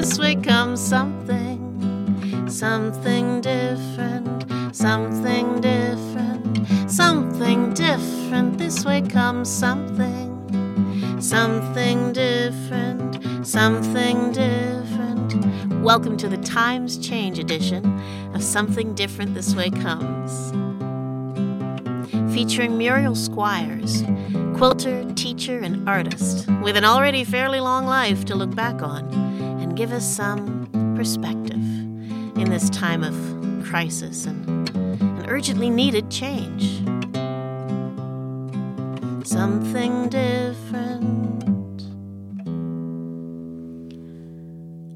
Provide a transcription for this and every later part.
this way comes something, something different, something different, something different. This way comes something, something different, something different. Welcome to the Times Change edition of Something Different This Way Comes. Featuring Muriel Squires, quilter, teacher, and artist, with an already fairly long life to look back on give us some perspective in this time of crisis and, urgently needed change. Something different.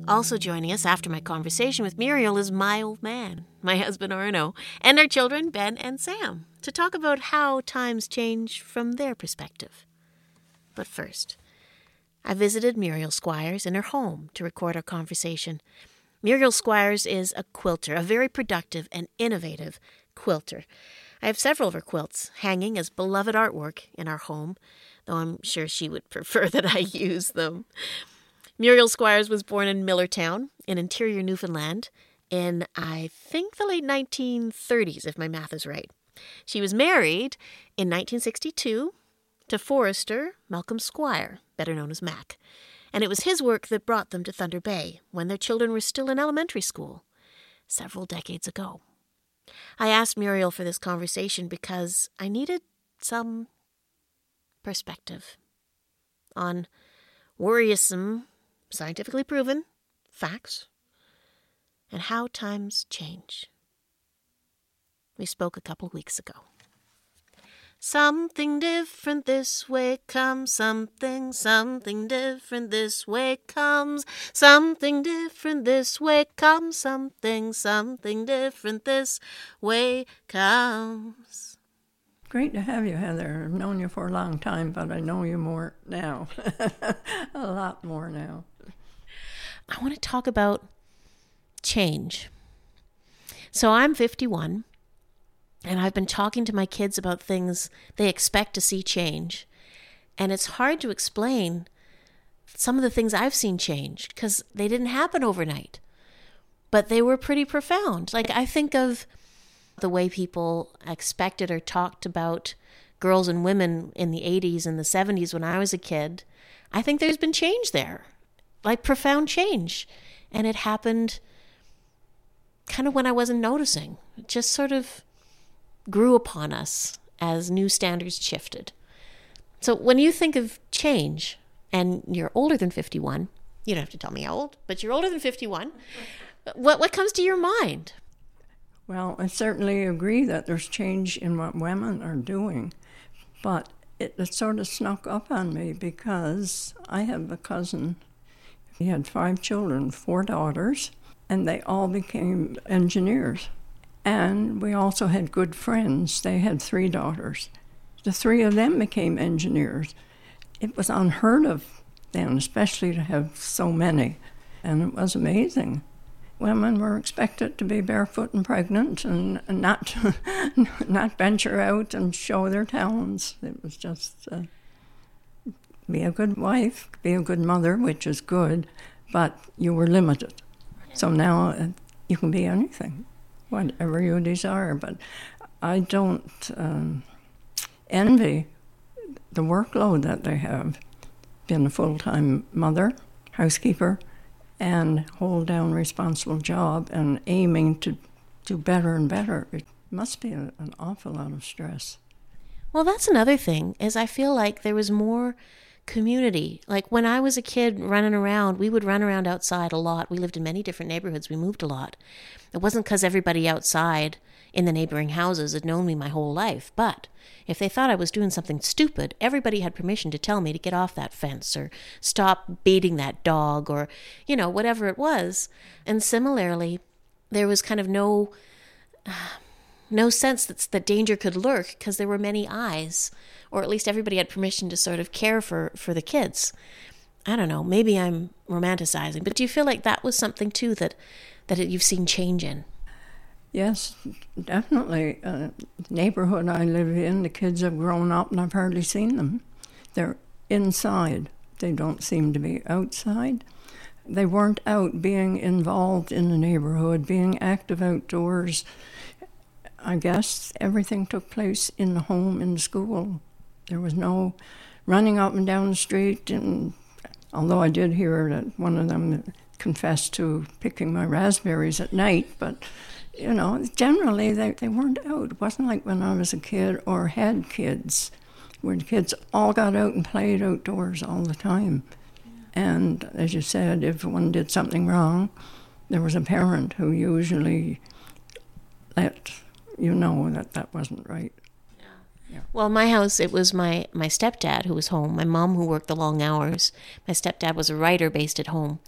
Also joining us after my conversation with Muriel is my old man, my husband Arno, and our children Ben and Sam, to talk about how times change from their perspective. But first, I visited Muriel Squires in her home to record our conversation. Muriel Squires is a quilter, a very productive and innovative quilter. I have several of her quilts hanging as beloved artwork in our home, though I'm sure she would prefer that I use them. Muriel Squires was born in Millertown in interior Newfoundland in, I think, the late 1930s, if my math is right. She was married in 1962 to Forester Malcolm Squire, better known as Mac, and it was his work that brought them to Thunder Bay when their children were still in elementary school, several decades ago. I asked Muriel for this conversation because I needed some perspective on worrisome scientifically proven facts and how times change. We spoke a couple weeks ago. Something different this way comes, something, something different this way comes, something different this way comes, something, something different this way comes. Great to have you, Heather. I've known you for a long time, but I know you more now. a lot more now. I want to talk about change. So I'm 51, and I've been talking to my kids about things they expect to see change. And it's hard to explain some of the things I've seen change because they didn't happen overnight, but they were pretty profound. Like, I think of the way people expected or talked about girls and women in the 80s and the 70s when I was a kid. I think there's been change there like profound change. And it happened kind of when I wasn't noticing. Just sort of grew upon us as new standards shifted. So when you think of change and you're older than 51, you don't have to tell me how old, but you're older than 51. What what comes to your mind? Well, I certainly agree that there's change in what women are doing, but it, it sort of snuck up on me because I have a cousin he had five children, four daughters, and they all became engineers. And we also had good friends. They had three daughters. The three of them became engineers. It was unheard of then, especially to have so many. And it was amazing. Women were expected to be barefoot and pregnant and, not, not venture out and show their talents. It was just. Uh, be a good wife, be a good mother, which is good, but you were limited. So now uh, you can be anything, whatever you desire. But I don't um, envy the workload that they have. Being a full time mother, housekeeper, and hold down responsible job and aiming to do better and better. It must be a, an awful lot of stress. Well, that's another thing is I feel like there was more community. Like when I was a kid running around, we would run around outside a lot. We lived in many different neighborhoods. We moved a lot. It wasn't because everybody outside in the neighboring houses had known me my whole life, but if they thought I was doing something stupid, everybody had permission to tell me to get off that fence or stop beating that dog or, you know, whatever it was. And similarly, there was kind of no. Uh, no sense that, that danger could lurk because there were many eyes or at least everybody had permission to sort of care for for the kids. I don't know, maybe I'm romanticizing, but do you feel like that was something too that that you've seen change in? Yes, definitely. Uh, neighborhood I live in, the kids have grown up and I've hardly seen them. They're inside. They don't seem to be outside. They weren't out being involved in the neighborhood, being active outdoors. I guess everything took place in the home, in the school. There was no running up and down the street. And although I did hear that one of them confessed to picking my raspberries at night, but you know, generally they, they weren't out. It wasn't like when I was a kid or had kids, where the kids all got out and played outdoors all the time. And as you said, if one did something wrong, there was a parent who usually let you know that that wasn't right. Yeah. yeah. Well, my house, it was my, my stepdad who was home, my mom who worked the long hours. My stepdad was a writer based at home.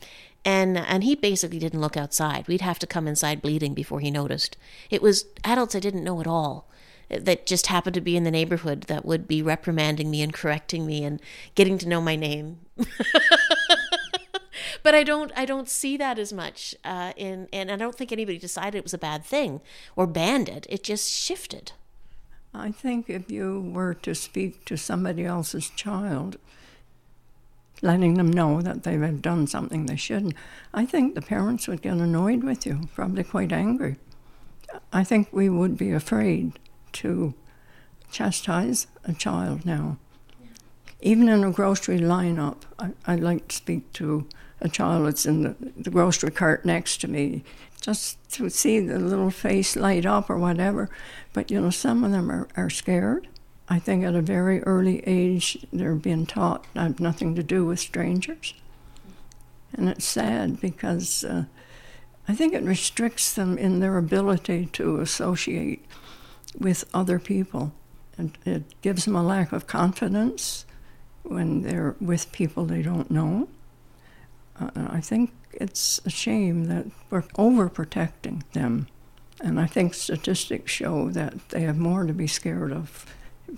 And, and he basically didn't look outside. We'd have to come inside bleeding before he noticed. It was adults I didn't know at all eh, that just happened to be in the neighborhood that would be reprimanding me and correcting me and getting to know my name. but I don't I don't see that as much uh, in and I don't think anybody decided it was a bad thing or banned it. It just shifted. I think if you were to speak to somebody else's child, letting them know that they've done something they shouldn't, I think the parents would get annoyed with you, probably quite angry. I think we would be afraid to chastise a child now. Even in a grocery lineup, I, I'd like to speak to a child that's in the, the grocery cart next to me, just to see the little face light up or whatever. But you know, some of them are, are scared. I think at a very early age, they're being taught I have nothing to do with strangers. And it's sad because uh, I think it restricts them in their ability to associate with other people. And it gives them a lack of confidence when they're with people they don't know. Uh, I think it's a shame that we're overprotecting them. And I think statistics show that they have more to be scared of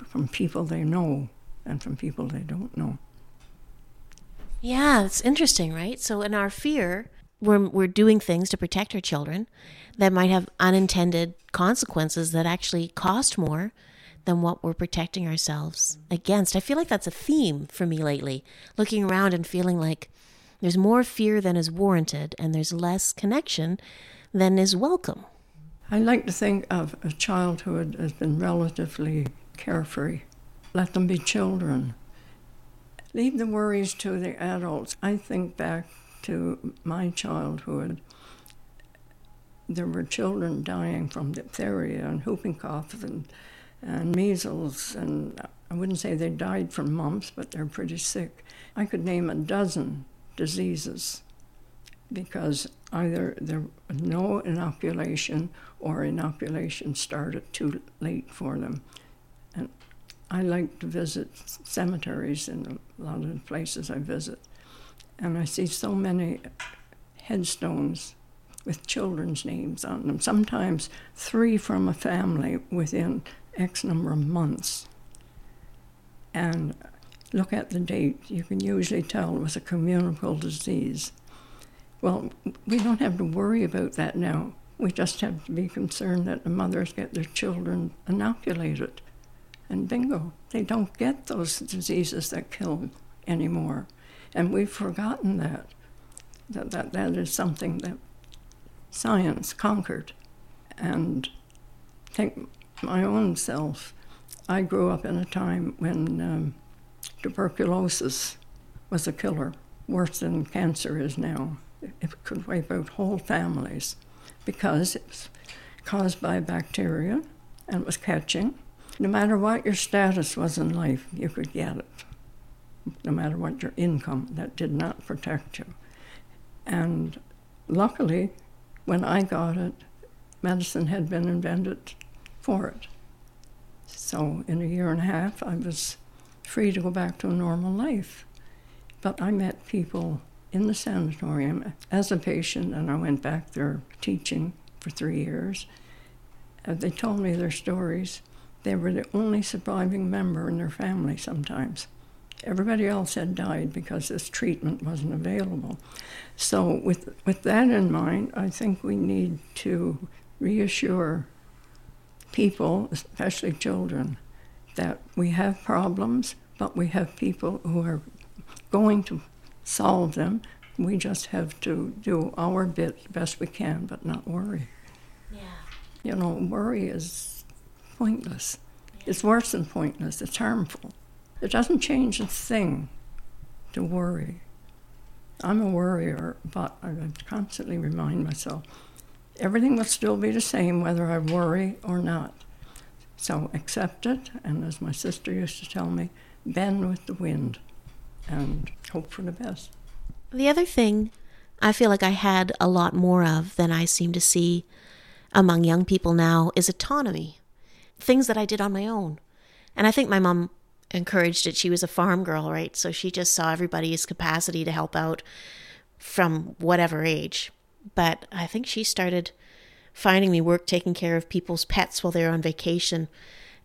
from people they know than from people they don't know. Yeah, it's interesting, right? So, in our fear, we're, we're doing things to protect our children that might have unintended consequences that actually cost more than what we're protecting ourselves against. I feel like that's a theme for me lately, looking around and feeling like there's more fear than is warranted and there's less connection than is welcome. I like to think of a childhood as been relatively carefree. Let them be children. Leave the worries to the adults. I think back to my childhood, there were children dying from diphtheria and whooping cough and, and measles, and I wouldn't say they died from mumps, but they're pretty sick. I could name a dozen diseases because either there was no inoculation or inoculation started too late for them. And I like to visit cemeteries in a lot of the places I visit and I see so many headstones with children's names on them, sometimes three from a family within X number of months. And look at the date, you can usually tell it was a communicable disease. Well, we don't have to worry about that now. We just have to be concerned that the mothers get their children inoculated. And bingo, they don't get those diseases that kill anymore. And we've forgotten that. That, that, that is something that science conquered. And think my own self, I grew up in a time when um, tuberculosis was a killer, worse than cancer is now. It could wipe out whole families because it was caused by bacteria and was catching. No matter what your status was in life, you could get it no matter what your income, that did not protect you. And luckily, when I got it, medicine had been invented for it. So in a year and a half, I was free to go back to a normal life. But I met people in the sanatorium as a patient, and I went back there teaching for three years. Uh, they told me their stories. They were the only surviving member in their family sometimes. Everybody else had died because this treatment wasn't available. So, with, with that in mind, I think we need to reassure people, especially children, that we have problems, but we have people who are going to solve them We just have to do our bit best we can, but not worry. Yeah. You know, worry is pointless. It's worse than pointless, it's harmful. It doesn't change a thing to worry. I'm a worrier, but I constantly remind myself everything will still be the same whether I worry or not. So accept it, and as my sister used to tell me, bend with the wind and hope for the best. The other thing I feel like I had a lot more of than I seem to see among young people now is autonomy. Things that I did on my own. And I think my mom encouraged it. She was a farm girl, right? So she just saw everybody's capacity to help out from whatever age. But I think she started finding me work taking care of people's pets while they're on vacation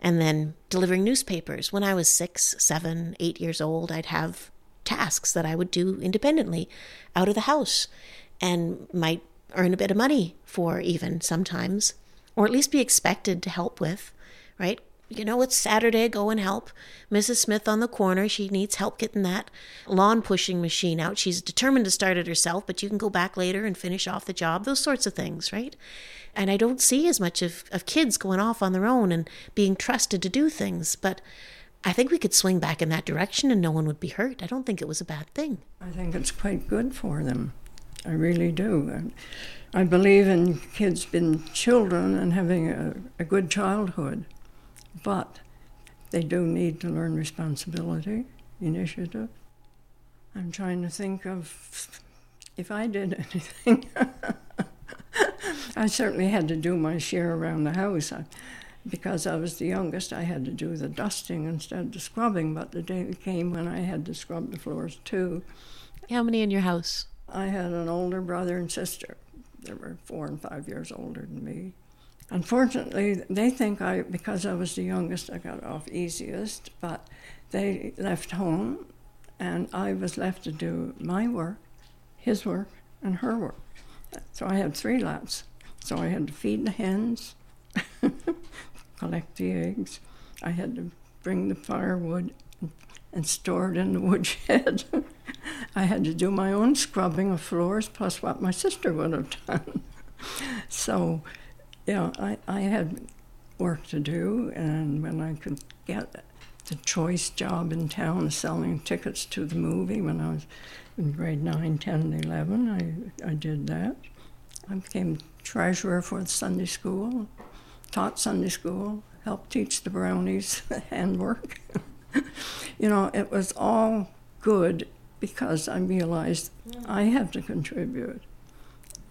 and then delivering newspapers. When I was six, seven, eight years old, I'd have tasks that I would do independently out of the house and might earn a bit of money for even sometimes, or at least be expected to help with, right? You know, it's Saturday, go and help Mrs. Smith on the corner. She needs help getting that lawn pushing machine out. She's determined to start it herself, but you can go back later and finish off the job, those sorts of things, right? And I don't see as much of, of kids going off on their own and being trusted to do things, but I think we could swing back in that direction and no one would be hurt. I don't think it was a bad thing. I think it's quite good for them. I really do. I believe in kids being children and having a, a good childhood but they do need to learn responsibility, initiative. I'm trying to think of if I did anything. I certainly had to do my share around the house. I, because I was the youngest, I had to do the dusting instead of the scrubbing, but the day came when I had to scrub the floors too. How many in your house? I had an older brother and sister. They were four and five years older than me. Unfortunately, they think I, because I was the youngest, I got off easiest, but they left home and I was left to do my work, his work, and her work. So I had three lots. So I had to feed the hens, collect the eggs. I had to bring the firewood and store it in the woodshed. I had to do my own scrubbing of floors plus what my sister would have done. so yeah, I, I had work to do, and when I could get the choice job in town selling tickets to the movie when I was in grade 9, 10, and 11, I, I did that. I became treasurer for the Sunday school, taught Sunday school, helped teach the brownies handwork. you know, it was all good because I realized I have to contribute.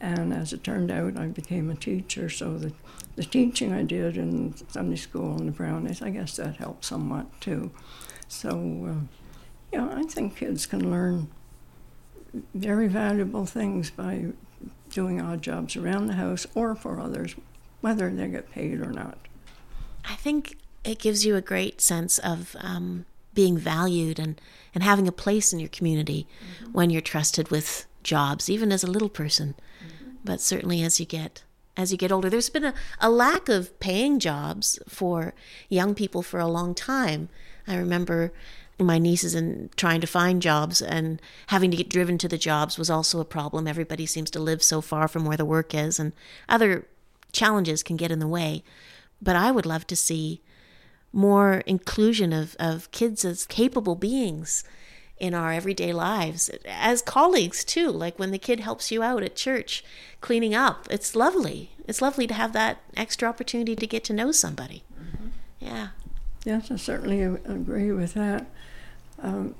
And as it turned out, I became a teacher. So the, the teaching I did in Sunday school and the Brownies, I guess that helped somewhat too. So, uh, yeah, I think kids can learn very valuable things by doing odd jobs around the house or for others, whether they get paid or not. I think it gives you a great sense of um, being valued and, and having a place in your community mm-hmm. when you're trusted with jobs, even as a little person but certainly as you get as you get older there's been a, a lack of paying jobs for young people for a long time. I remember my nieces and trying to find jobs and having to get driven to the jobs was also a problem. Everybody seems to live so far from where the work is and other challenges can get in the way. But i would love to see more inclusion of, of kids as capable beings in our everyday lives as colleagues too like when the kid helps you out at church cleaning up it's lovely. It's lovely to have that extra opportunity to get to know somebody. Mm-hmm. yeah. Yes i certainly agree with that. Um,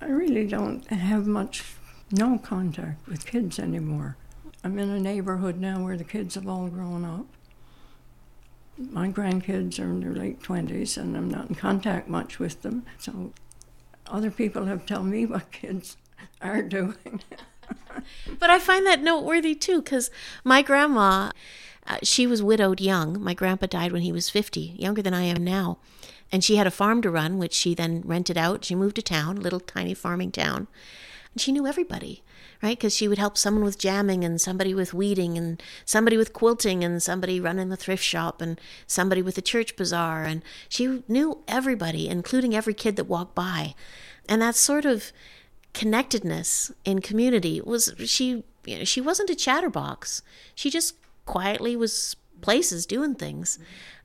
i really don't have much no contact with kids anymore. I'm in a neighborhood now where the kids have all grown up. My grandkids are in their late 20s and i'm not in contact much with them so other people have told me what kids are doing. but I find that noteworthy too, because my grandma, uh, she was widowed young. My grandpa died when he was 50, younger than I am now. And she had a farm to run, which she then rented out. She moved to town, a little tiny farming town. And she knew everybody, right? Because she would help someone with jamming and somebody with weeding and somebody with quilting and somebody running the thrift shop and somebody with the church bazaar. And she knew everybody, including every kid that walked by. And that sort of connectedness in community was she you know, she wasn't a chatterbox. She just quietly was places doing things.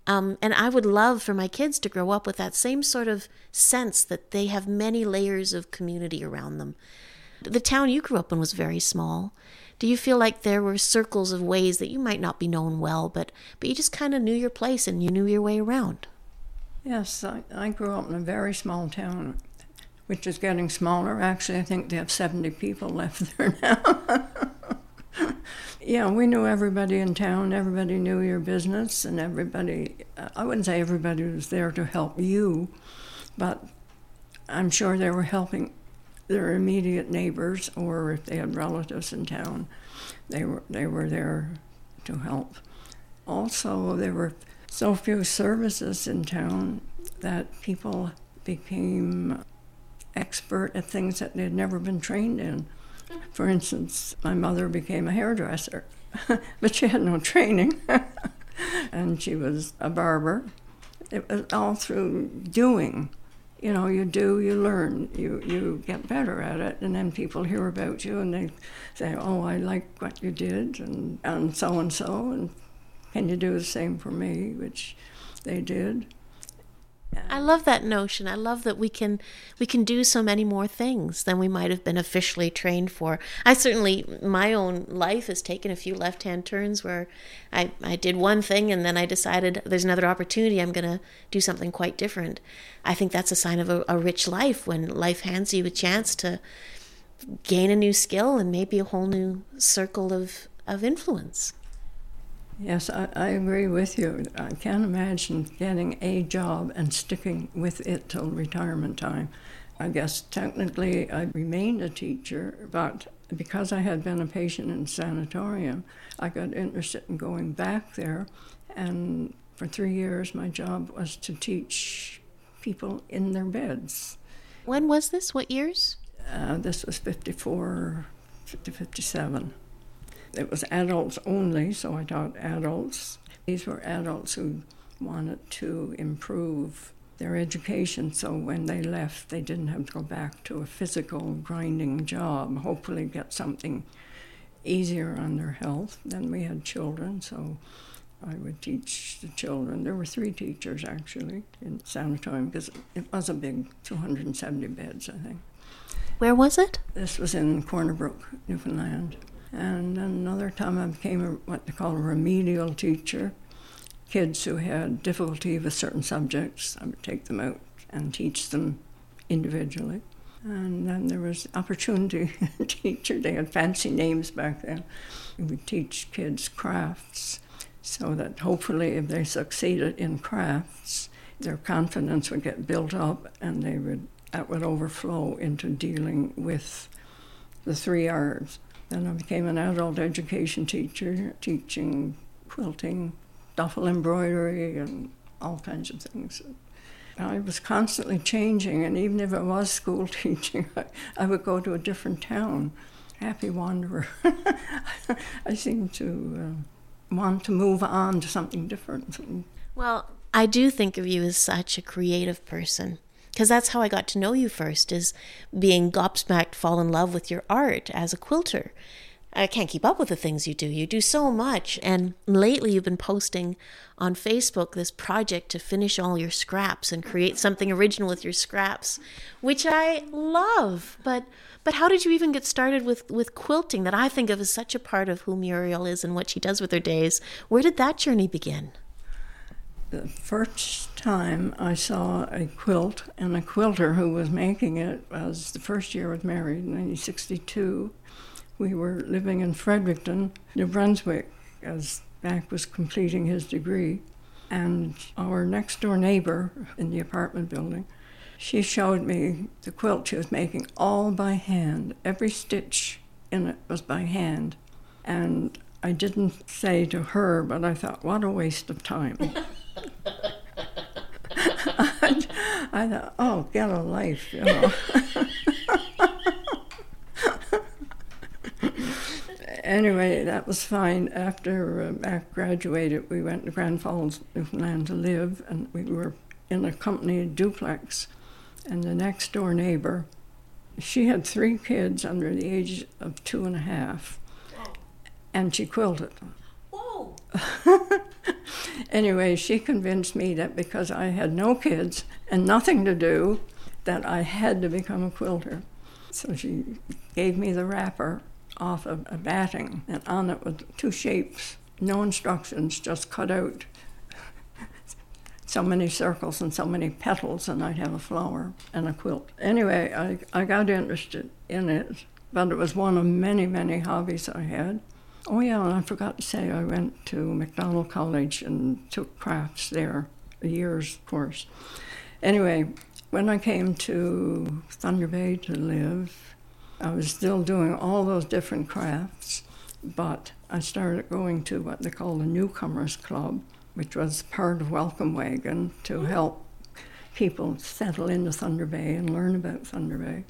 Um, and I would love for my kids to grow up with that same sort of sense that they have many layers of community around them. The town you grew up in was very small. Do you feel like there were circles of ways that you might not be known well, but but you just kind of knew your place and you knew your way around? Yes, I, I grew up in a very small town, which is getting smaller. Actually, I think they have 70 people left there now. yeah, we knew everybody in town. Everybody knew your business, and everybody, I wouldn't say everybody was there to help you, but I'm sure they were helping their immediate neighbors or if they had relatives in town, they were, they were there to help. Also, there were so few services in town that people became expert at things that they'd never been trained in. For instance, my mother became a hairdresser, but she had no training, and she was a barber. It was all through doing. You know, you do, you learn, you, you get better at it, and then people hear about you and they say, Oh, I like what you did, and, and so and so, and can you do the same for me? Which they did. I love that notion. I love that we can we can do so many more things than we might have been officially trained for. I certainly my own life has taken a few left-hand turns where I I did one thing and then I decided there's another opportunity I'm going to do something quite different. I think that's a sign of a, a rich life when life hands you a chance to gain a new skill and maybe a whole new circle of of influence. Yes, I, I, agree with you. I can't imagine getting a job and sticking with it till retirement time. I guess technically I remained a teacher, but because I had been a patient in a sanatorium, I got interested in going back there. And for three years, my job was to teach people in their beds. When was this? What years? Uh, this was 54 to 57. It was adults only, so I taught adults. These were adults who wanted to improve their education so when they left, they didn't have to go back to a physical grinding job, hopefully, get something easier on their health. Then we had children, so I would teach the children. There were three teachers actually in sanatorium because it was a big 270 beds, I think. Where was it? This was in Corner Brook, Newfoundland. And another time I became what they call a remedial teacher. Kids who had difficulty with certain subjects, I would take them out and teach them individually. And then there was opportunity teacher. They had fancy names back then. We teach kids crafts so that hopefully if they succeeded in crafts, their confidence would get built up and they would that would overflow into dealing with the three R's then I became an adult education teacher, teaching quilting, duffel embroidery, and all kinds of things. I was constantly changing, and even if it was school teaching, I, I would go to a different town. Happy wanderer. I seem to uh, want to move on to something different. Well, I do think of you as such a creative person because that's how I got to know you first is being gobsmacked, fall in love with your art as a quilter. I can't keep up with the things you do. You do so much. And lately you've been posting on Facebook this project to finish all your scraps and create something original with your scraps, which I love. But but how did you even get started with, with quilting that I think of as such a part of who Muriel is and what she does with her days? Where did that journey begin? The first time I saw a quilt and a quilter who was making it was the first year I was married, 1962. We were living in Fredericton, New Brunswick, as Mac was completing his degree. And our next door neighbor in the apartment building, she showed me the quilt she was making all by hand. Every stitch in it was by hand. And I didn't say to her, but I thought, what a waste of time. I thought, oh, get a life, you know. anyway, that was fine. After uh, Mac graduated, we went to Grand Falls, Newfoundland to live, and we were in a company duplex. And the next door neighbor, She had three kids under the age of two and a half, and she quilted. Whoa! anyway, she convinced me that because I had no kids and nothing to do, that I had to become a quilter. So she gave me the wrapper off of a batting, and on it was two shapes, no instructions, just cut out so many circles and so many petals, and I'd have a flower and a quilt. Anyway, I, I got interested in it, but it was one of many, many hobbies I had. Oh, yeah, and I forgot to say I went to Macdonald College and took crafts there, a year's course. Anyway, when I came to Thunder Bay to live, I was still doing all those different crafts, but I started going to what they call the Newcomers Club, which was part of Welcome Wagon to help people settle into Thunder Bay and learn about Thunder Bay.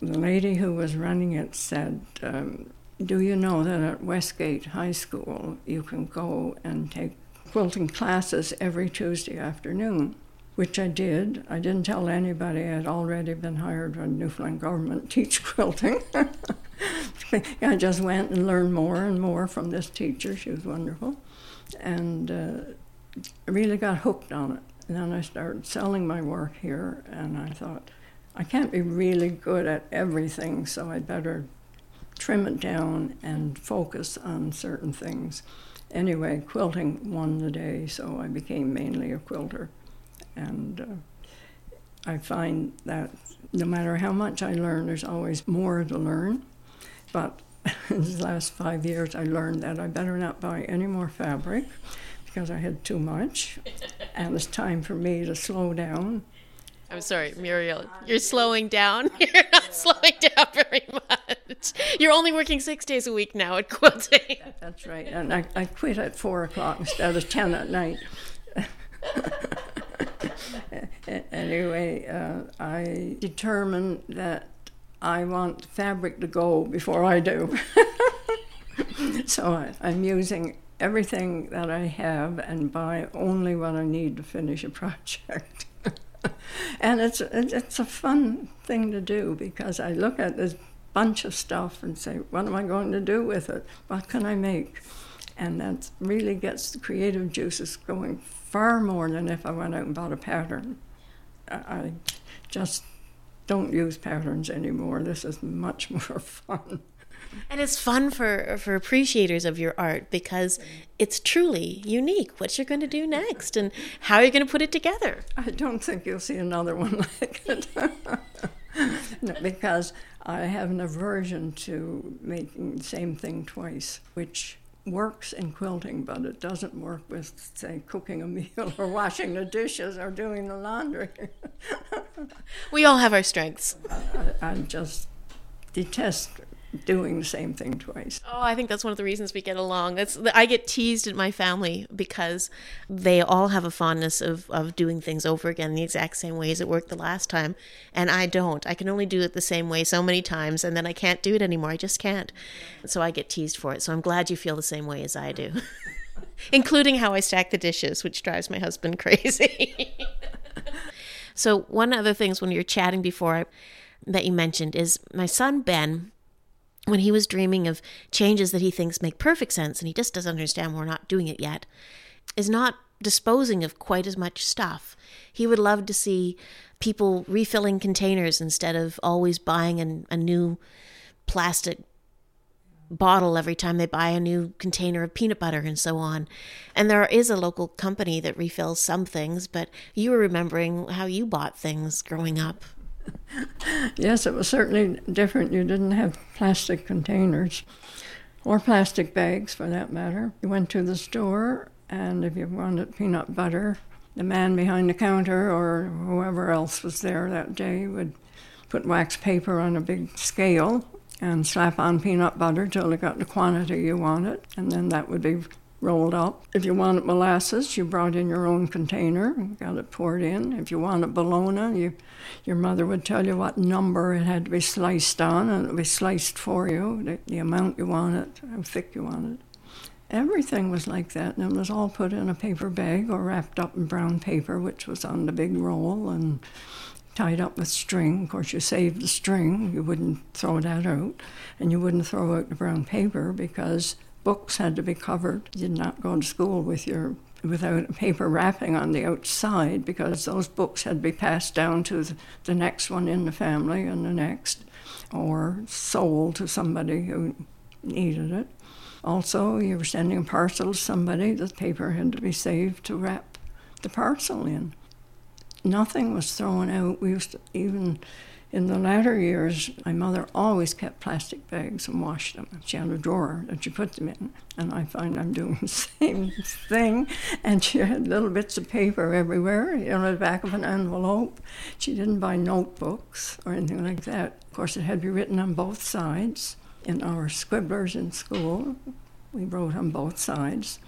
The lady who was running it said, um, Do you know that at Westgate High School you can go and take quilting classes every Tuesday afternoon? which I did. I didn't tell anybody I'd already been hired by the Newfoundland government to teach quilting. I just went and learned more and more from this teacher. She was wonderful. And uh, I really got hooked on it. And then I started selling my work here, and I thought, I can't be really good at everything, so I'd better trim it down and focus on certain things. Anyway, quilting won the day, so I became mainly a quilter. And uh, I find that no matter how much I learn, there's always more to learn. But in the last five years, I learned that I better not buy any more fabric because I had too much, and it's time for me to slow down. I'm sorry, Muriel. You're slowing down. You're not slowing down very much. You're only working six days a week now at quilting. That's right, and I, I quit at four o'clock instead of ten at night. anyway, uh, I determined that I want fabric to go before I do. so I, I'm using everything that I have and buy only what I need to finish a project. and it's it's a fun thing to do because I look at this bunch of stuff and say, what am I going to do with it? What can I make? And that really gets the creative juices going far more than if I went out and bought a pattern. I just don't use patterns anymore. This is much more fun. And it's fun for for appreciators of your art because it's truly unique. What you're going to do next and how are you're going to put it together. I don't think you'll see another one like it. no, because I have an aversion to making the same thing twice, which works in quilting, but it doesn't work with, say, cooking a meal or washing the dishes or doing the laundry. we all have our strengths. I, I just detest doing the same thing twice. Oh, I think that's one of the reasons we get along. That's I get teased in my family because they all have a fondness of of doing things over again the exact same way as it worked the last time, and I don't. I can only do it the same way so many times, and then I can't do it anymore. I just can't. So I get teased for it. So I'm glad you feel the same way as I do. Including how I stack the dishes, which drives my husband crazy. so one of the things when you were chatting before I, that you mentioned is my son Ben when he was dreaming of changes that he thinks make perfect sense and he just doesn't understand we're not doing it yet, is not disposing of quite as much stuff. He would love to see people refilling containers instead of always buying an, a new plastic bottle every time they buy a new container of peanut butter and so on. And there is a local company that refills some things, but you were remembering how you bought things growing up yes, it was certainly different. You didn't have plastic containers or plastic bags for that matter. You went to the store, and if you wanted peanut butter, the man behind the counter or whoever else was there that day would put wax paper on a big scale and slap on peanut butter till it got the quantity you wanted, and then that would be rolled up. If you wanted molasses, you brought in your own container, and got it poured in. If you wanted bologna, you, your mother would tell you what number it had to be sliced on, and it would be sliced for you, the, the amount you wanted, how thick you wanted. Everything was like that, and it was all put in a paper bag or wrapped up in brown paper, which was on the big roll, and tied up with string. Of course, you saved the string, you wouldn't throw that out, and you wouldn't throw out the brown paper because books had to be covered. You did not go to school with your without paper wrapping on the outside because those books had to be passed down to the next one in the family and the next, or sold to somebody who needed it. Also, you were sending a parcel to somebody, the paper had to be saved to wrap the parcel in. Nothing was thrown out. We used to, even in the latter years, my mother always kept plastic bags and washed them. She had a drawer that she put them in, and I find I'm doing the same thing. And she had little bits of paper everywhere, you know, the back of an envelope. She didn't buy notebooks or anything like that. Of course, it had to be written on both sides. In our scribblers in school, we wrote on both sides.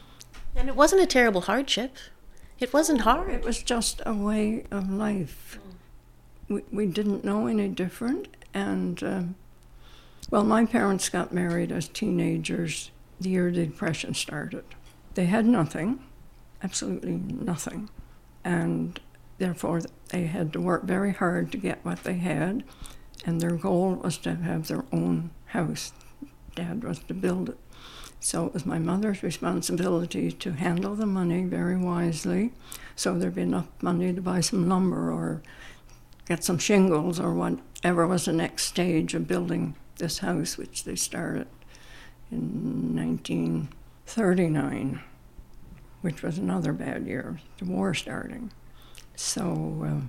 And it wasn't a terrible hardship. It wasn't hard. It was just a way of life we, we didn't know any different. And, uh, well, my parents got married as teenagers the year the Depression started. They had nothing, absolutely nothing. And therefore, they had to work very hard to get what they had. And their goal was to have their own house. Dad was to build it. So it was my mother's responsibility to handle the money very wisely so there'd be enough money to buy some lumber or get some shingles or whatever was the next stage of building this house, which they started in 1939, which was another bad year, the war starting. So uh,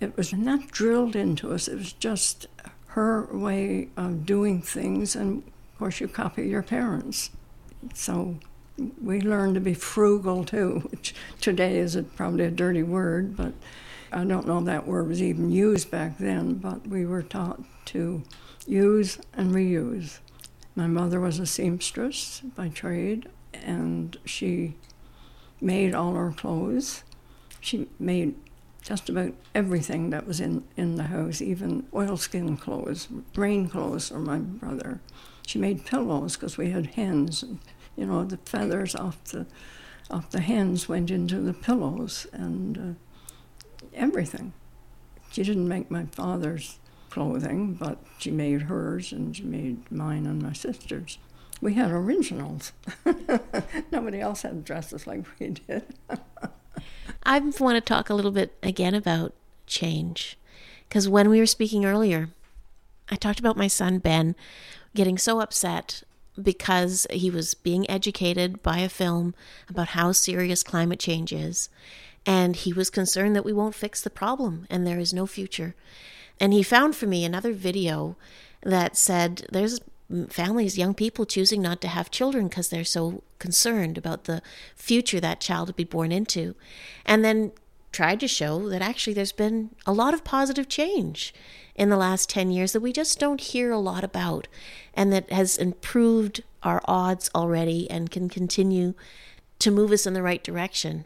it was not drilled into us, it was just her way of doing things, and of course, you copy your parents. So we learned to be frugal too, which today is probably a dirty word, but I don't know that word was even used back then, but we were taught to use and reuse. My mother was a seamstress by trade, and she made all our clothes. She made just about everything that was in, in the house, even oilskin clothes, rain clothes for my brother. She made pillows because we had hens. And, you know, the feathers off the, off the hens went into the pillows. And uh, everything. She didn't make my father's clothing, but she made hers and she made mine and my sister's. We had originals. Nobody else had dresses like we did. I want to talk a little bit again about change. Because when we were speaking earlier, I talked about my son Ben getting so upset because he was being educated by a film about how serious climate change is. And he was concerned that we won't fix the problem and there is no future. And he found for me another video that said there's families, young people choosing not to have children because they're so concerned about the future that child would be born into. And then tried to show that actually there's been a lot of positive change in the last 10 years that we just don't hear a lot about and that has improved our odds already and can continue to move us in the right direction.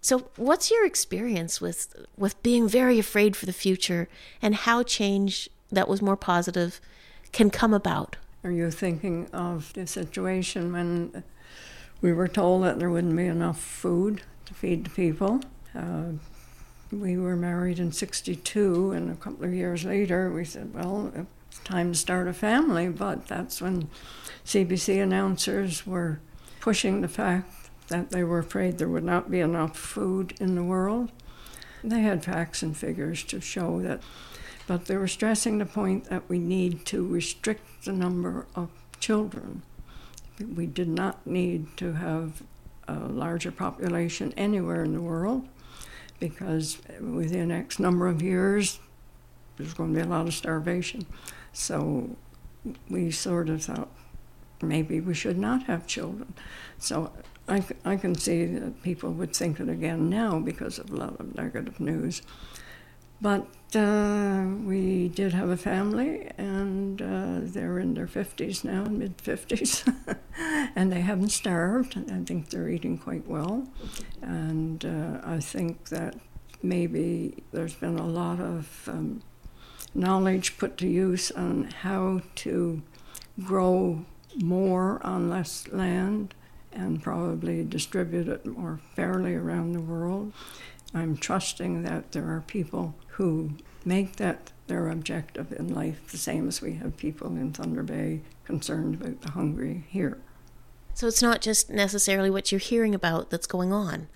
So, what's your experience with with being very afraid for the future and how change that was more positive can come about? Are you thinking of the situation when we were told that there wouldn't be enough food to feed the people? Uh, we were married in 62, and a couple of years later, we said, Well, it's time to start a family. But that's when CBC announcers were pushing the fact that they were afraid there would not be enough food in the world. They had facts and figures to show that, but they were stressing the point that we need to restrict the number of children. We did not need to have a larger population anywhere in the world because within X number of years, there's going to be a lot of starvation. So we sort of thought maybe we should not have children. So I, I can see that people would think it again now because of a lot of negative news. But uh, we did have a family, and uh, they're in their 50s now, mid 50s, and they haven't starved. I think they're eating quite well. And uh, I think that maybe there's been a lot of um, knowledge put to use on how to grow more on less land and probably distribute it more fairly around the world. I'm trusting that there are people who make that their objective in life, the same as we have people in Thunder Bay concerned about the hungry here. So it's not just necessarily what you're hearing about that's going on.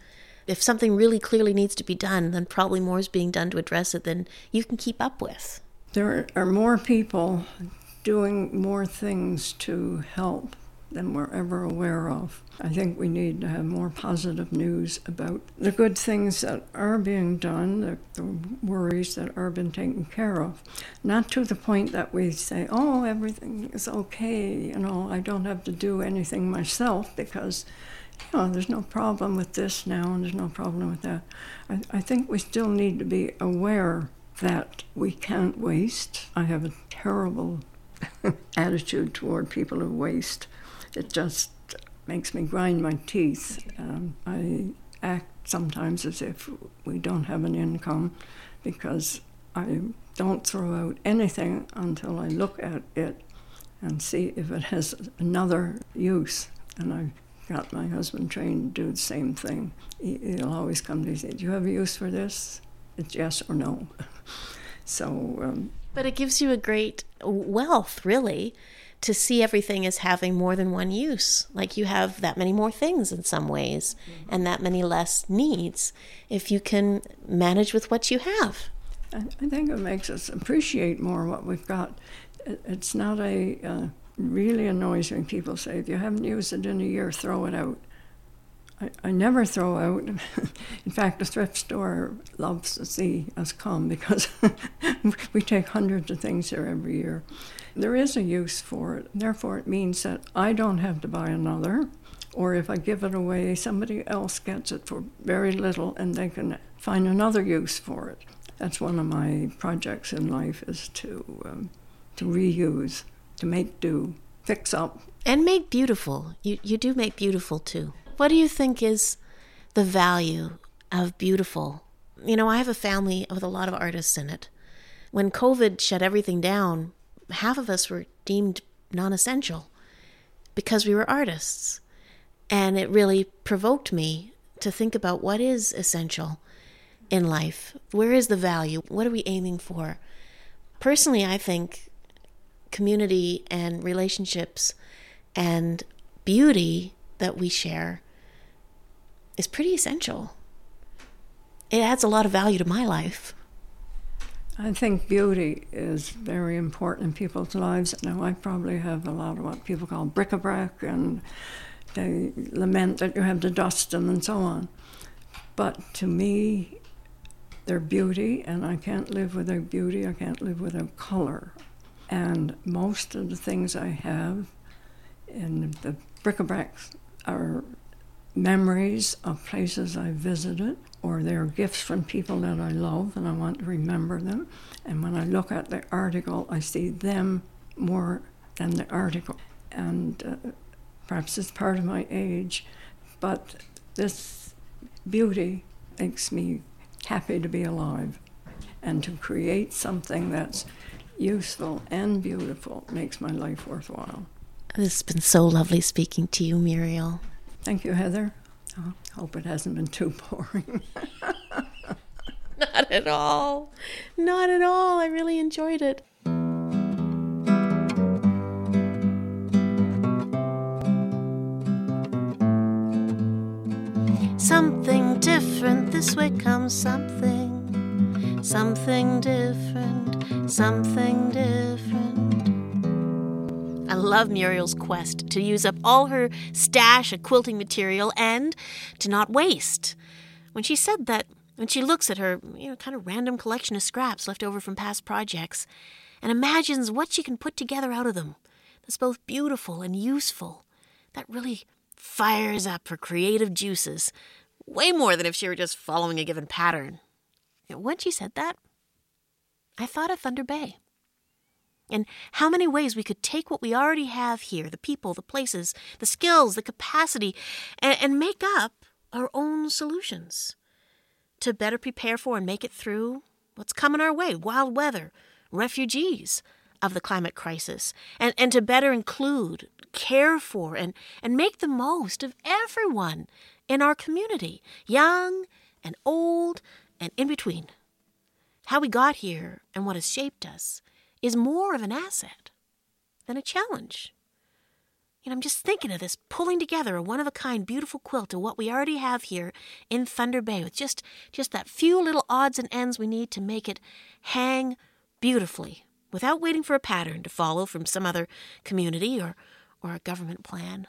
If something really clearly needs to be done, then probably more is being done to address it than you can keep up with. There are more people doing more things to help than we're ever aware of. I think we need to have more positive news about the good things that are being done, the, the, worries that are being taken care of. Not to the point that we say, oh, everything is okay, you know, I don't have to do anything myself because, you know, there's no problem with this now and there's no problem with that. I, I think we still need to be aware that we can't waste. I have a terrible attitude toward people who waste. It just makes me grind my teeth. Um, I act sometimes as if we don't have an income because I don't throw out anything until I look at it and see if it has another use. And I got my husband trained to do the same thing. He'll always come to me and say, Do you have a use for this? It's yes or no. so. Um, but it gives you a great wealth, really, to see everything as having more than one use. Like you have that many more things in some ways mm-hmm. and that many less needs if you can manage with what you have. I think it makes us appreciate more what we've got. It's not a uh, really annoys when people say, if you haven't used it in a year, throw it out. I, I never throw out. in fact, the thrift store loves to see us come because we take hundreds of things here every year. There is a use for it. Therefore, it means that I don't have to buy another, or if I give it away, somebody else gets it for very little and they can find another use for it. That's one of my projects in life is to um, to reuse, to make do, fix up, and make beautiful. You you do make beautiful too. What do you think is the value of beautiful? You know, I have a family with a lot of artists in it. When COVID shut everything down, half of us were deemed non essential because we were artists. And it really provoked me to think about what is essential in life. Where is the value? What are we aiming for? Personally, I think community and relationships and beauty that we share is pretty essential. It adds a lot of value to my life. I think beauty is very important in people's lives. Now, I probably have a lot of what people call bric-a-brac, and they lament that you have to dust them and so on. But to me, they're beauty, and I can't live without beauty. I can't live without color. And most of the things I have in the bric-a-brac are memories of places I visited, or they're gifts from people that I love and I want to remember them. And when I look at the article, I see them more than the article. And uh, perhaps it's part of my age, but this beauty makes me happy to be alive. And to create something that's useful and beautiful makes my life worthwhile. This has been so lovely speaking to you, Muriel. Thank you, Heather. I hope it hasn't been too boring. Not at all. Not at all. I really enjoyed it. Something different, this way comes something. Something different, something different. I love Muriel's quest to use up all her stash of quilting material and to not waste. When she said that, when she looks at her, you know, kind of random collection of scraps left over from past projects and imagines what she can put together out of them that's both beautiful and useful, that really fires up her creative juices, way more than if she were just following a given pattern. When she said that, I thought of Thunder Bay and how many ways we could take what we already have here the people, the places, the skills, the capacity and, and make up our own solutions to better prepare for and make it through what's coming our way wild weather, refugees of the climate crisis, and, and to better include, care for, and, and make the most of everyone in our community, young and old, and in between. How we got here and what has shaped us is more of an asset than a challenge. You know, I'm just thinking of this pulling together a one of a kind beautiful quilt of what we already have here in Thunder Bay with just just that few little odds and ends we need to make it hang beautifully without waiting for a pattern to follow from some other community or or a government plan.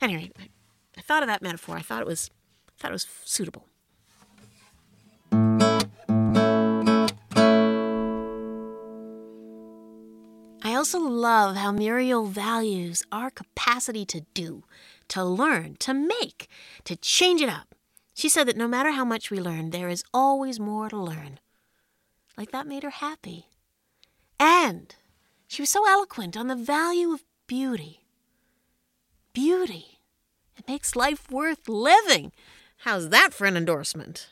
Anyway, I, I thought of that metaphor. I thought it was I thought it was suitable. Also love how Muriel values our capacity to do, to learn, to make, to change it up. She said that no matter how much we learn, there is always more to learn. Like that made her happy. And she was so eloquent on the value of beauty. Beauty. It makes life worth living. How's that for an endorsement?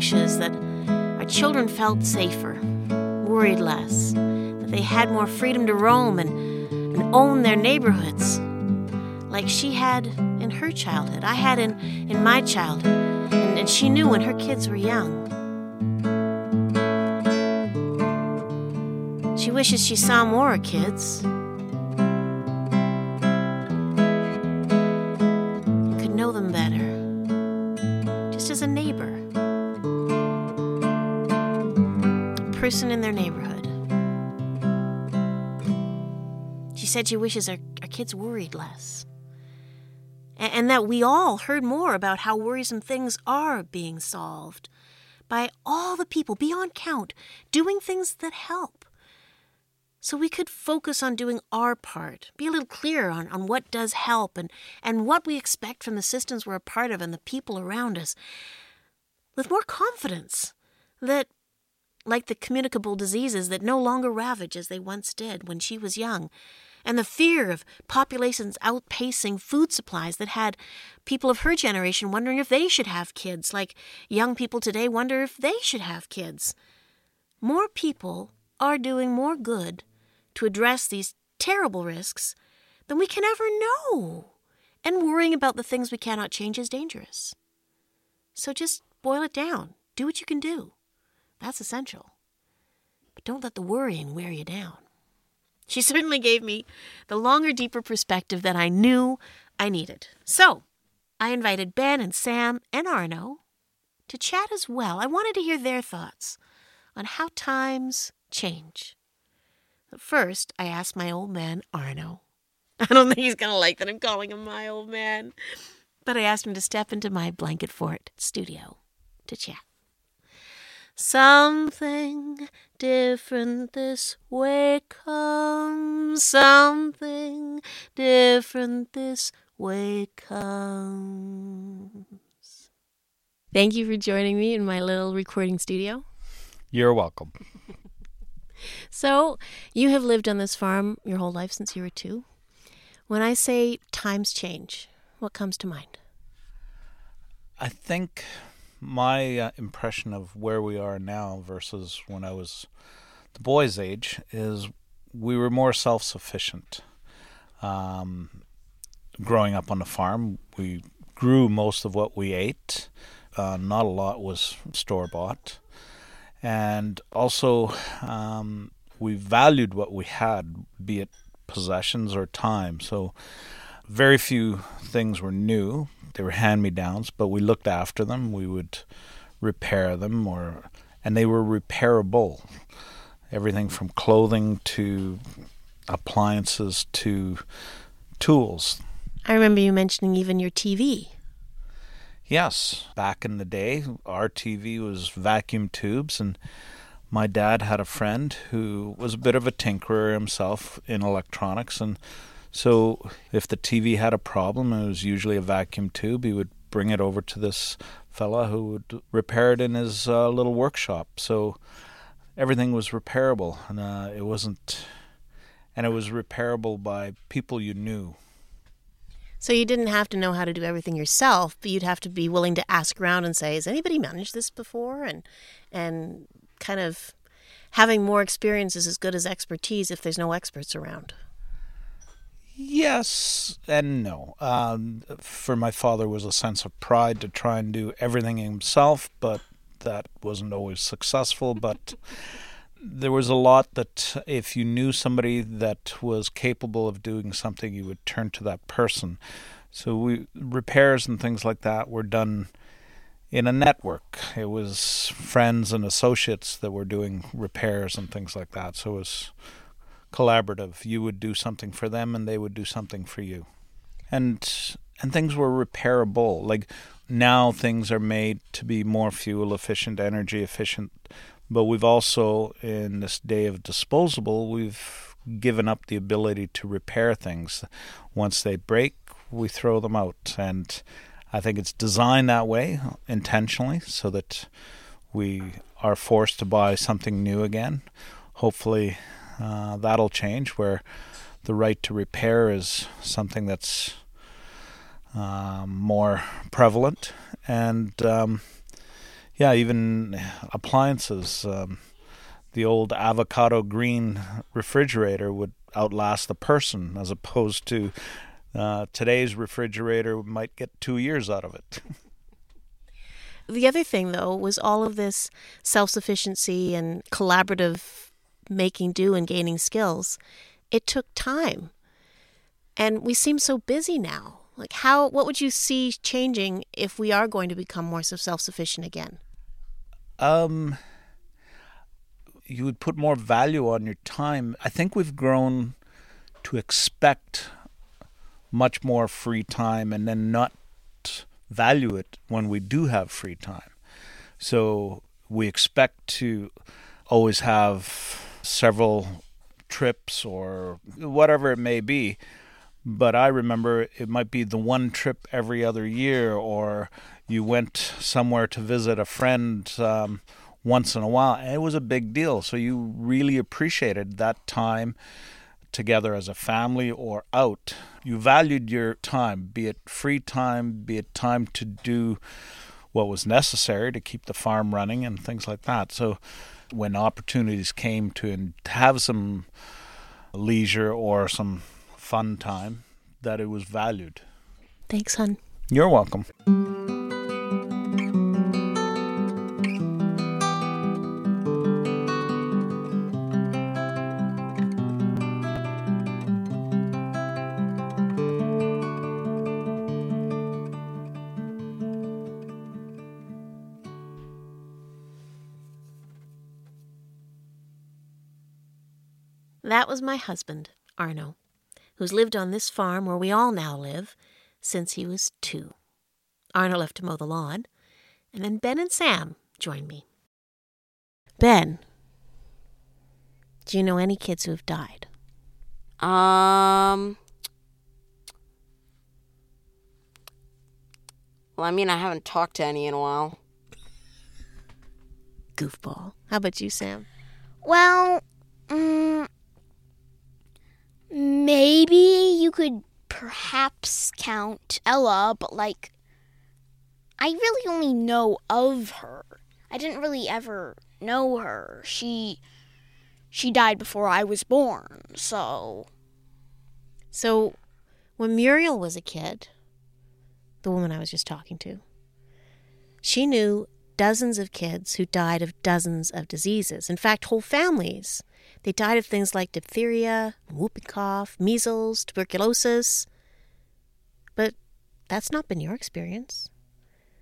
Wishes that our children felt safer, worried less, that they had more freedom to roam and, and own their neighborhoods, like she had in her childhood. I had in, in my childhood, and, and she knew when her kids were young. She wishes she saw more kids. Said she wishes our, our kids worried less. And, and that we all heard more about how worrisome things are being solved by all the people beyond count doing things that help. So we could focus on doing our part, be a little clearer on, on what does help and, and what we expect from the systems we're a part of and the people around us, with more confidence that like the communicable diseases that no longer ravage as they once did when she was young, and the fear of populations outpacing food supplies that had people of her generation wondering if they should have kids, like young people today wonder if they should have kids. More people are doing more good to address these terrible risks than we can ever know, and worrying about the things we cannot change is dangerous. So just boil it down, do what you can do. That's essential. But don't let the worrying wear you down. She certainly gave me the longer, deeper perspective that I knew I needed. So I invited Ben and Sam and Arno to chat as well. I wanted to hear their thoughts on how times change. But first, I asked my old man, Arno. I don't think he's going to like that I'm calling him my old man. But I asked him to step into my blanket fort studio to chat. Something different this way comes. Something different this way comes. Thank you for joining me in my little recording studio. You're welcome. So, you have lived on this farm your whole life since you were two. When I say times change, what comes to mind? I think my uh, impression of where we are now versus when I was the boy's age is we were more self sufficient. Um, growing up on the farm, we grew most of what we ate. Uh, not a lot was store bought. And also, um, we valued what we had, be it possessions or time. So, very few things were new. They were hand me downs, but we looked after them. We would repair them, or and they were repairable. Everything from clothing to appliances to tools. I remember you mentioning even your TV. Yes, back in the day, our TV was vacuum tubes, and my dad had a friend who was a bit of a tinkerer himself in electronics, and so if the TV had a problem, it was usually a vacuum tube. He would bring it over to this fella who would repair it in his uh, little workshop. So everything was repairable, and uh, it wasn't, and it was repairable by people you knew. So you didn't have to know how to do everything yourself, but you'd have to be willing to ask around and say, "Has anybody managed this before?" and and kind of having more experience is as good as expertise if there's no experts around. Yes and no. Um, for my father was a sense of pride to try and do everything himself, but that wasn't always successful. But there was a lot that if you knew somebody that was capable of doing something, you would turn to that person. So we repairs and things like that were done in a network. It was friends and associates that were doing repairs and things like that. So it was collaborative. You would do something for them and they would do something for you. And and things were repairable. Like now things are made to be more fuel efficient, energy efficient, but we've also in this day of disposable, we've given up the ability to repair things. Once they break, we throw them out and I think it's designed that way intentionally so that we are forced to buy something new again. Hopefully, uh, that'll change where the right to repair is something that's um, more prevalent. And um, yeah, even appliances. Um, the old avocado green refrigerator would outlast the person as opposed to uh, today's refrigerator might get two years out of it. the other thing, though, was all of this self sufficiency and collaborative making do and gaining skills. It took time. And we seem so busy now. Like, how, what would you see changing if we are going to become more self sufficient again? Um, you would put more value on your time. I think we've grown to expect much more free time and then not value it when we do have free time. So we expect to always have several trips or whatever it may be. But I remember it might be the one trip every other year, or you went somewhere to visit a friend um, once in a while. And it was a big deal. So you really appreciated that time together as a family or out, you valued your time, be it free time, be it time to do what was necessary to keep the farm running and things like that. So when opportunities came to have some leisure or some fun time, that it was valued. Thanks, hon. You're welcome. That was my husband, Arno, who's lived on this farm where we all now live since he was two. Arno left to mow the lawn, and then Ben and Sam joined me. Ben, do you know any kids who have died? Um. Well, I mean, I haven't talked to any in a while. Goofball. How about you, Sam? Well, um, maybe you could perhaps count Ella, but like, I really only know of her. I didn't really ever know her. She she died before I was born, so So, when Muriel was a kid, the woman I was just talking to, she knew dozens of kids who died of dozens of diseases. In fact, whole families they died of things like diphtheria, whooping cough, measles, tuberculosis. But that's not been your experience.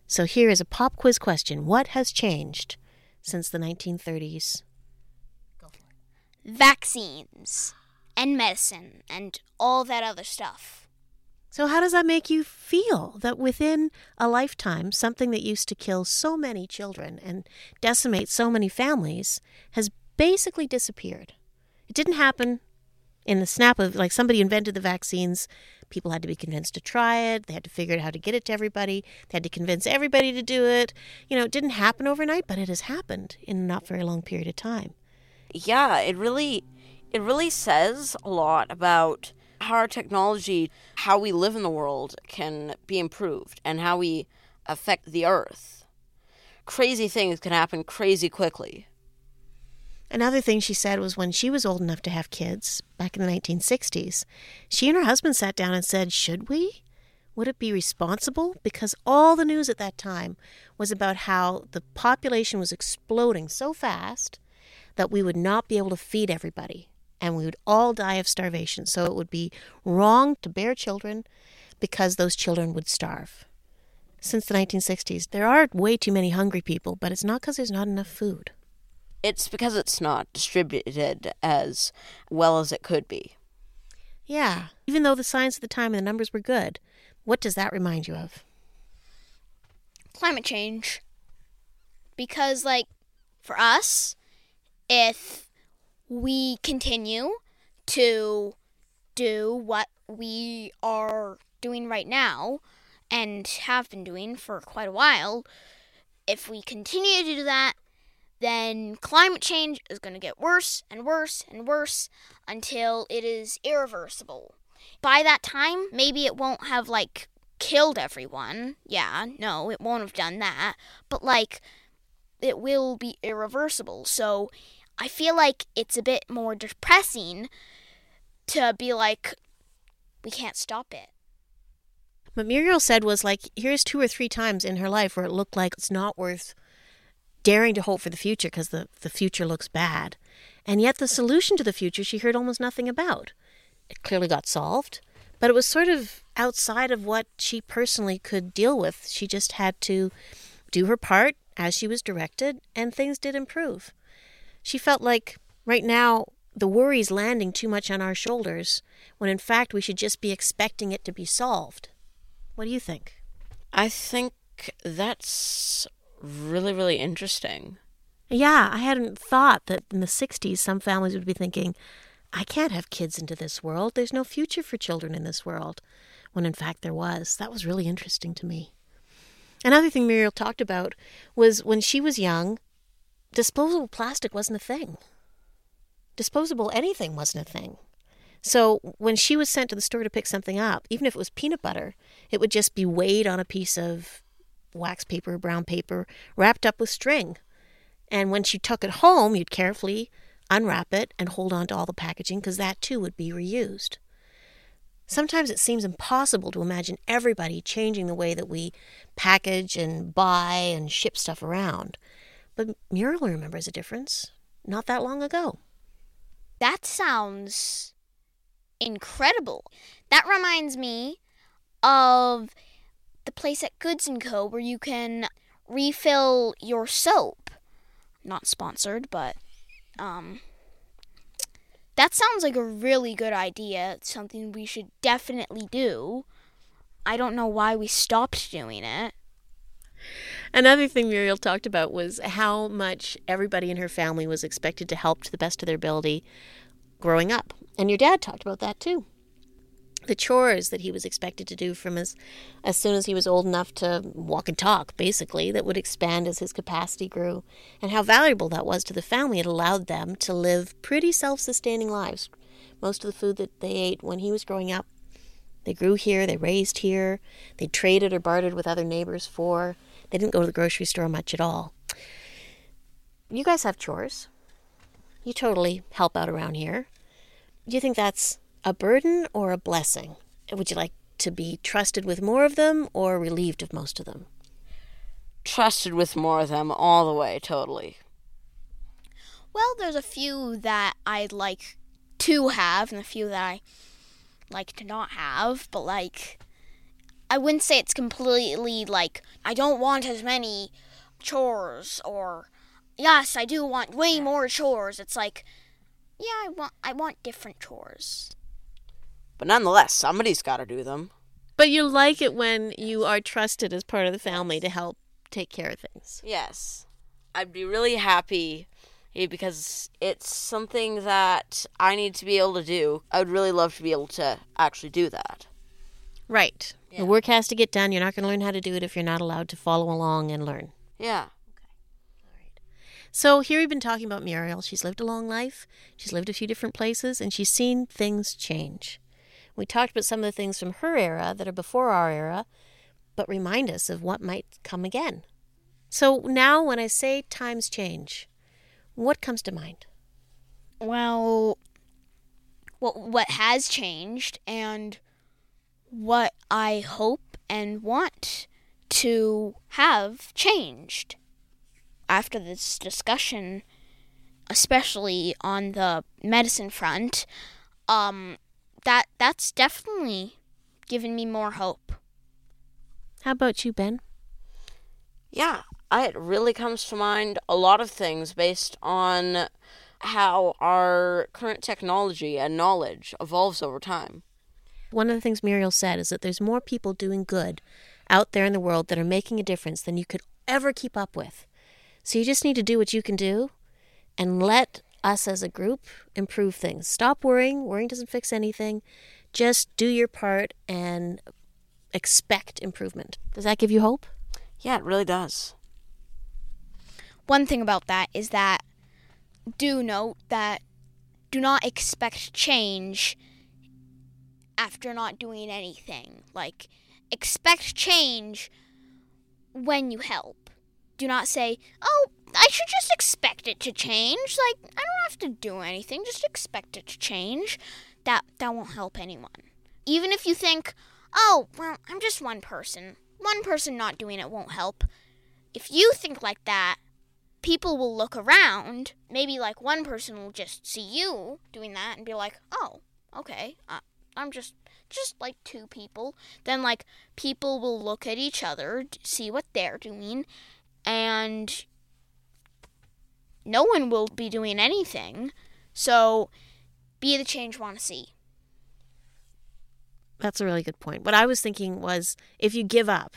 So here is a pop quiz question What has changed since the 1930s? Go for it. vaccines and medicine and all that other stuff. So, how does that make you feel that within a lifetime, something that used to kill so many children and decimate so many families has basically disappeared. It didn't happen in the snap of like somebody invented the vaccines. People had to be convinced to try it. They had to figure out how to get it to everybody. They had to convince everybody to do it. You know, it didn't happen overnight, but it has happened in a not very long period of time. Yeah, it really, it really says a lot about how our technology, how we live in the world can be improved and how we affect the earth. Crazy things can happen crazy quickly. Another thing she said was when she was old enough to have kids, back in the 1960s, she and her husband sat down and said, Should we? Would it be responsible? Because all the news at that time was about how the population was exploding so fast that we would not be able to feed everybody and we would all die of starvation. So it would be wrong to bear children because those children would starve. Since the 1960s, there are way too many hungry people, but it's not because there's not enough food. It's because it's not distributed as well as it could be. Yeah, even though the science at the time and the numbers were good, what does that remind you of? Climate change. Because, like, for us, if we continue to do what we are doing right now and have been doing for quite a while, if we continue to do that, then climate change is going to get worse and worse and worse until it is irreversible. By that time, maybe it won't have like killed everyone. Yeah, no, it won't have done that. But like, it will be irreversible. So I feel like it's a bit more depressing to be like, we can't stop it. What Muriel said was like, here's two or three times in her life where it looked like it's not worth daring to hope for the future because the, the future looks bad. And yet, the solution to the future she heard almost nothing about. It clearly got solved, but it was sort of outside of what she personally could deal with. She just had to do her part as she was directed, and things did improve. She felt like right now the worry's landing too much on our shoulders, when in fact we should just be expecting it to be solved. What do you think? I think that's really, really interesting. Yeah, I hadn't thought that in the 60s some families would be thinking, I can't have kids into this world. There's no future for children in this world. When in fact there was. That was really interesting to me. Another thing Muriel talked about was when she was young, disposable plastic wasn't a thing. Disposable anything wasn't a thing. So when she was sent to the store to pick something up, even if it was peanut butter, it would just be weighed on a piece of wax paper, brown paper, wrapped up with string. And when she took it home, you'd carefully unwrap it and hold on to all the packaging because that too would be reused. Sometimes it seems impossible to imagine everybody changing the way that we package and buy and ship stuff around. But Muriel remembers a difference not that long ago. That sounds incredible. That reminds me of the place at Goods & Co. where you can refill your soap. Not sponsored, but um, that sounds like a really good idea. It's something we should definitely do. I don't know why we stopped doing it. Another thing Muriel talked about was how much everybody in her family was expected to help to the best of their ability growing up. And your dad talked about that too the chores that he was expected to do from as as soon as he was old enough to walk and talk basically that would expand as his capacity grew and how valuable that was to the family. It allowed them to live pretty self-sustaining lives. Most of the food that they ate when he was growing up they grew here they raised here they traded or bartered with other neighbors for. They didn't go to the grocery store much at all. You guys have chores. You totally help out around here. Do you think that's a burden or a blessing? Would you like to be trusted with more of them or relieved of most of them? Trusted with more of them all the way, totally. Well, there's a few that I'd like to have and a few that I like to not have, but like I wouldn't say it's completely like I don't want as many chores or yes, I do want way more chores. It's like yeah, I want I want different chores. But nonetheless, somebody's got to do them. But you like it when you are trusted as part of the family to help take care of things. Yes. I'd be really happy eh, because it's something that I need to be able to do. I would really love to be able to actually do that. Right. Yeah. The work has to get done. You're not going to learn how to do it if you're not allowed to follow along and learn. Yeah. Okay. All right. So here we've been talking about Muriel. She's lived a long life. She's lived a few different places and she's seen things change. We talked about some of the things from her era that are before our era, but remind us of what might come again. So now, when I say times change, what comes to mind? Well, what what has changed and what I hope and want to have changed after this discussion, especially on the medicine front, um, that that's definitely given me more hope. How about you, Ben? Yeah, I, it really comes to mind a lot of things based on how our current technology and knowledge evolves over time. One of the things Muriel said is that there's more people doing good out there in the world that are making a difference than you could ever keep up with. So you just need to do what you can do and let us as a group improve things. Stop worrying. Worrying doesn't fix anything. Just do your part and expect improvement. Does that give you hope? Yeah, it really does. One thing about that is that do note that do not expect change after not doing anything. Like, expect change when you help. Do not say, oh, I should just expect it to change. Like, I don't have to do anything, just expect it to change. That, that won't help anyone. Even if you think, oh, well, I'm just one person. One person not doing it won't help. If you think like that, people will look around. Maybe like one person will just see you doing that and be like, "Oh, okay. Uh, I'm just just like two people." Then like people will look at each other, see what they're doing, and no one will be doing anything. So be the change you want to see. That's a really good point. What I was thinking was if you give up,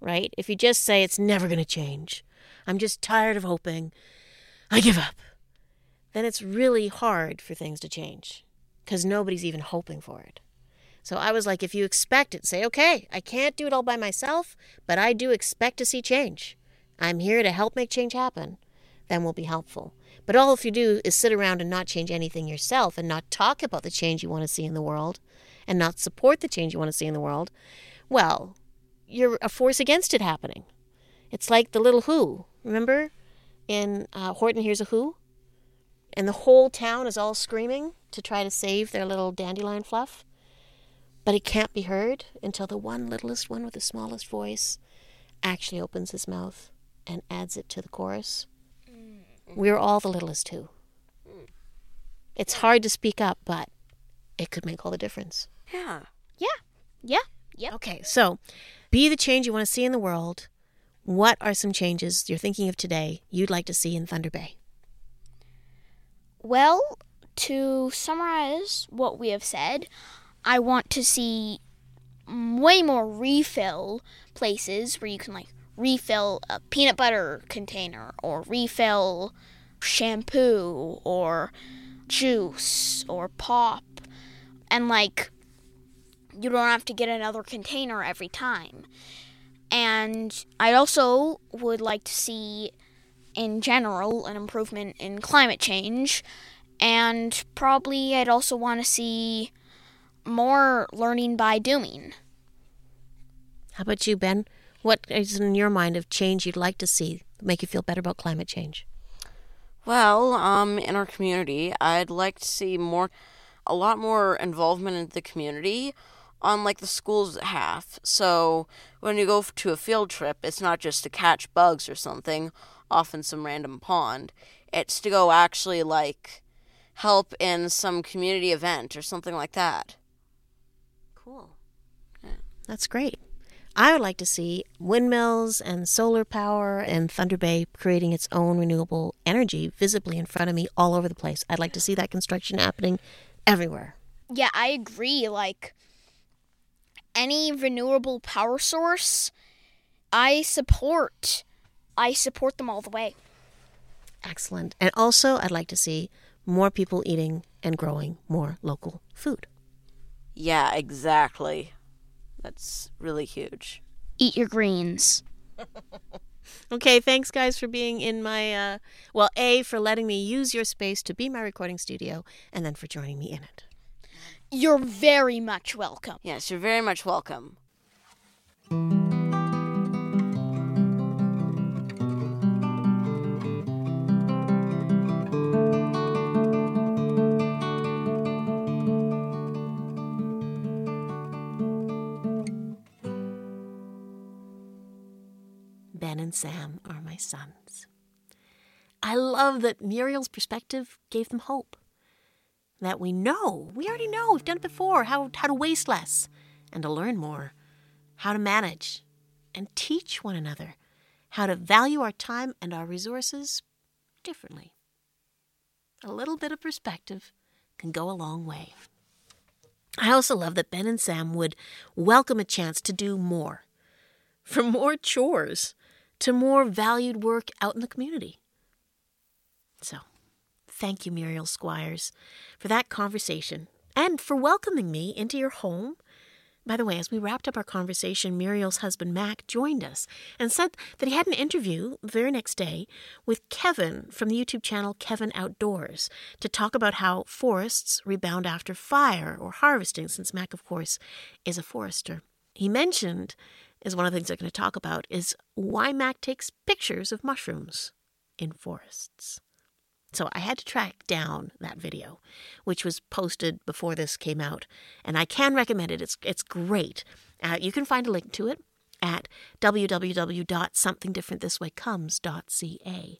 right? If you just say it's never going to change, I'm just tired of hoping, I give up, then it's really hard for things to change because nobody's even hoping for it. So I was like, if you expect it, say, okay, I can't do it all by myself, but I do expect to see change. I'm here to help make change happen. Then we'll be helpful. But all if you do is sit around and not change anything yourself and not talk about the change you want to see in the world and not support the change you want to see in the world, well, you're a force against it happening. It's like the little Who. Remember in uh, Horton Hears a Who? And the whole town is all screaming to try to save their little dandelion fluff. But it can't be heard until the one littlest one with the smallest voice actually opens his mouth and adds it to the chorus. Mm. We're all the littlest too. Mm. It's hard to speak up, but it could make all the difference. Yeah. Yeah. Yeah. Yep. Okay, so be the change you want to see in the world. What are some changes you're thinking of today you'd like to see in Thunder Bay? Well, to summarize what we have said, I want to see way more refill places where you can like refill a peanut butter container or refill shampoo or juice or pop and like you don't have to get another container every time. And I also would like to see in general an improvement in climate change and probably I'd also want to see more learning by doing. How about you, Ben? What is in your mind of change you'd like to see make you feel better about climate change? Well, um, in our community, I'd like to see more, a lot more involvement in the community on like the school's half. So when you go to a field trip, it's not just to catch bugs or something off in some random pond. It's to go actually like help in some community event or something like that. Cool. That's great. I would like to see windmills and solar power and Thunder Bay creating its own renewable energy visibly in front of me all over the place. I'd like to see that construction happening everywhere. Yeah, I agree. Like any renewable power source, I support. I support them all the way. Excellent. And also, I'd like to see more people eating and growing more local food. Yeah, exactly. That's really huge. Eat your greens. Okay, thanks guys for being in my uh well, A for letting me use your space to be my recording studio and then for joining me in it. You're very much welcome. Yes, you're very much welcome. And Sam are my sons. I love that Muriel's perspective gave them hope. That we know, we already know, we've done it before, how, how to waste less and to learn more, how to manage and teach one another, how to value our time and our resources differently. A little bit of perspective can go a long way. I also love that Ben and Sam would welcome a chance to do more. For more chores to more valued work out in the community. So, thank you, Muriel Squires, for that conversation and for welcoming me into your home. By the way, as we wrapped up our conversation, Muriel's husband Mac joined us and said that he had an interview the very next day with Kevin from the YouTube channel Kevin Outdoors to talk about how forests rebound after fire or harvesting, since Mac, of course, is a forester. He mentioned is one of the things they're going to talk about is why Mac takes pictures of mushrooms in forests. So I had to track down that video, which was posted before this came out, and I can recommend it. It's it's great. Uh, you can find a link to it at www.somethingdifferentthiswaycomes.ca,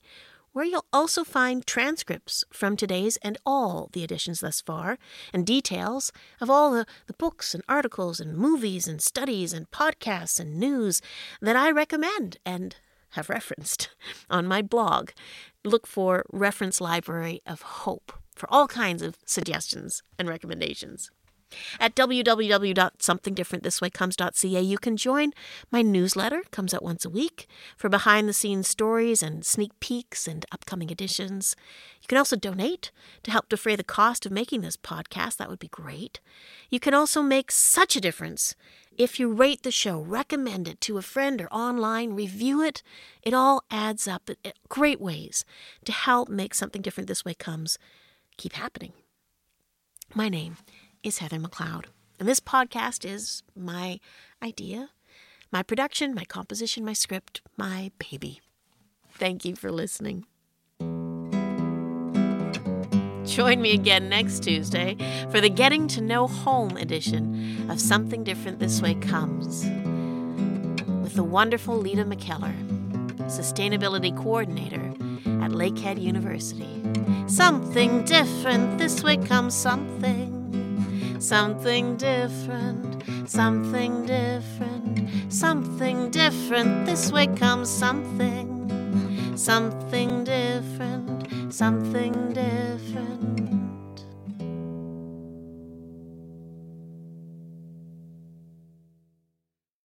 where you'll also find transcripts from today's and all the editions thus far, and details of all the, the books and articles and movies and studies and podcasts and news that I recommend and have referenced on my blog. Look for Reference Library of Hope for all kinds of suggestions and recommendations. At www.somethingdifferentthiswaycomes.ca, you can join my newsletter, comes out once a week, for behind the scenes stories and sneak peeks and upcoming editions. You can also donate to help defray the cost of making this podcast. That would be great. You can also make such a difference if you rate the show, recommend it to a friend or online, review it. It all adds up. Great ways to help make something different this way comes keep happening. My name is Heather McLeod. And this podcast is my idea, my production, my composition, my script, my baby. Thank you for listening. Join me again next Tuesday for the Getting to Know Home edition of Something Different This Way Comes with the wonderful Lita McKellar, Sustainability Coordinator at Lakehead University. Something different this way comes something something different, something different, something different. This way comes something, something different, something different.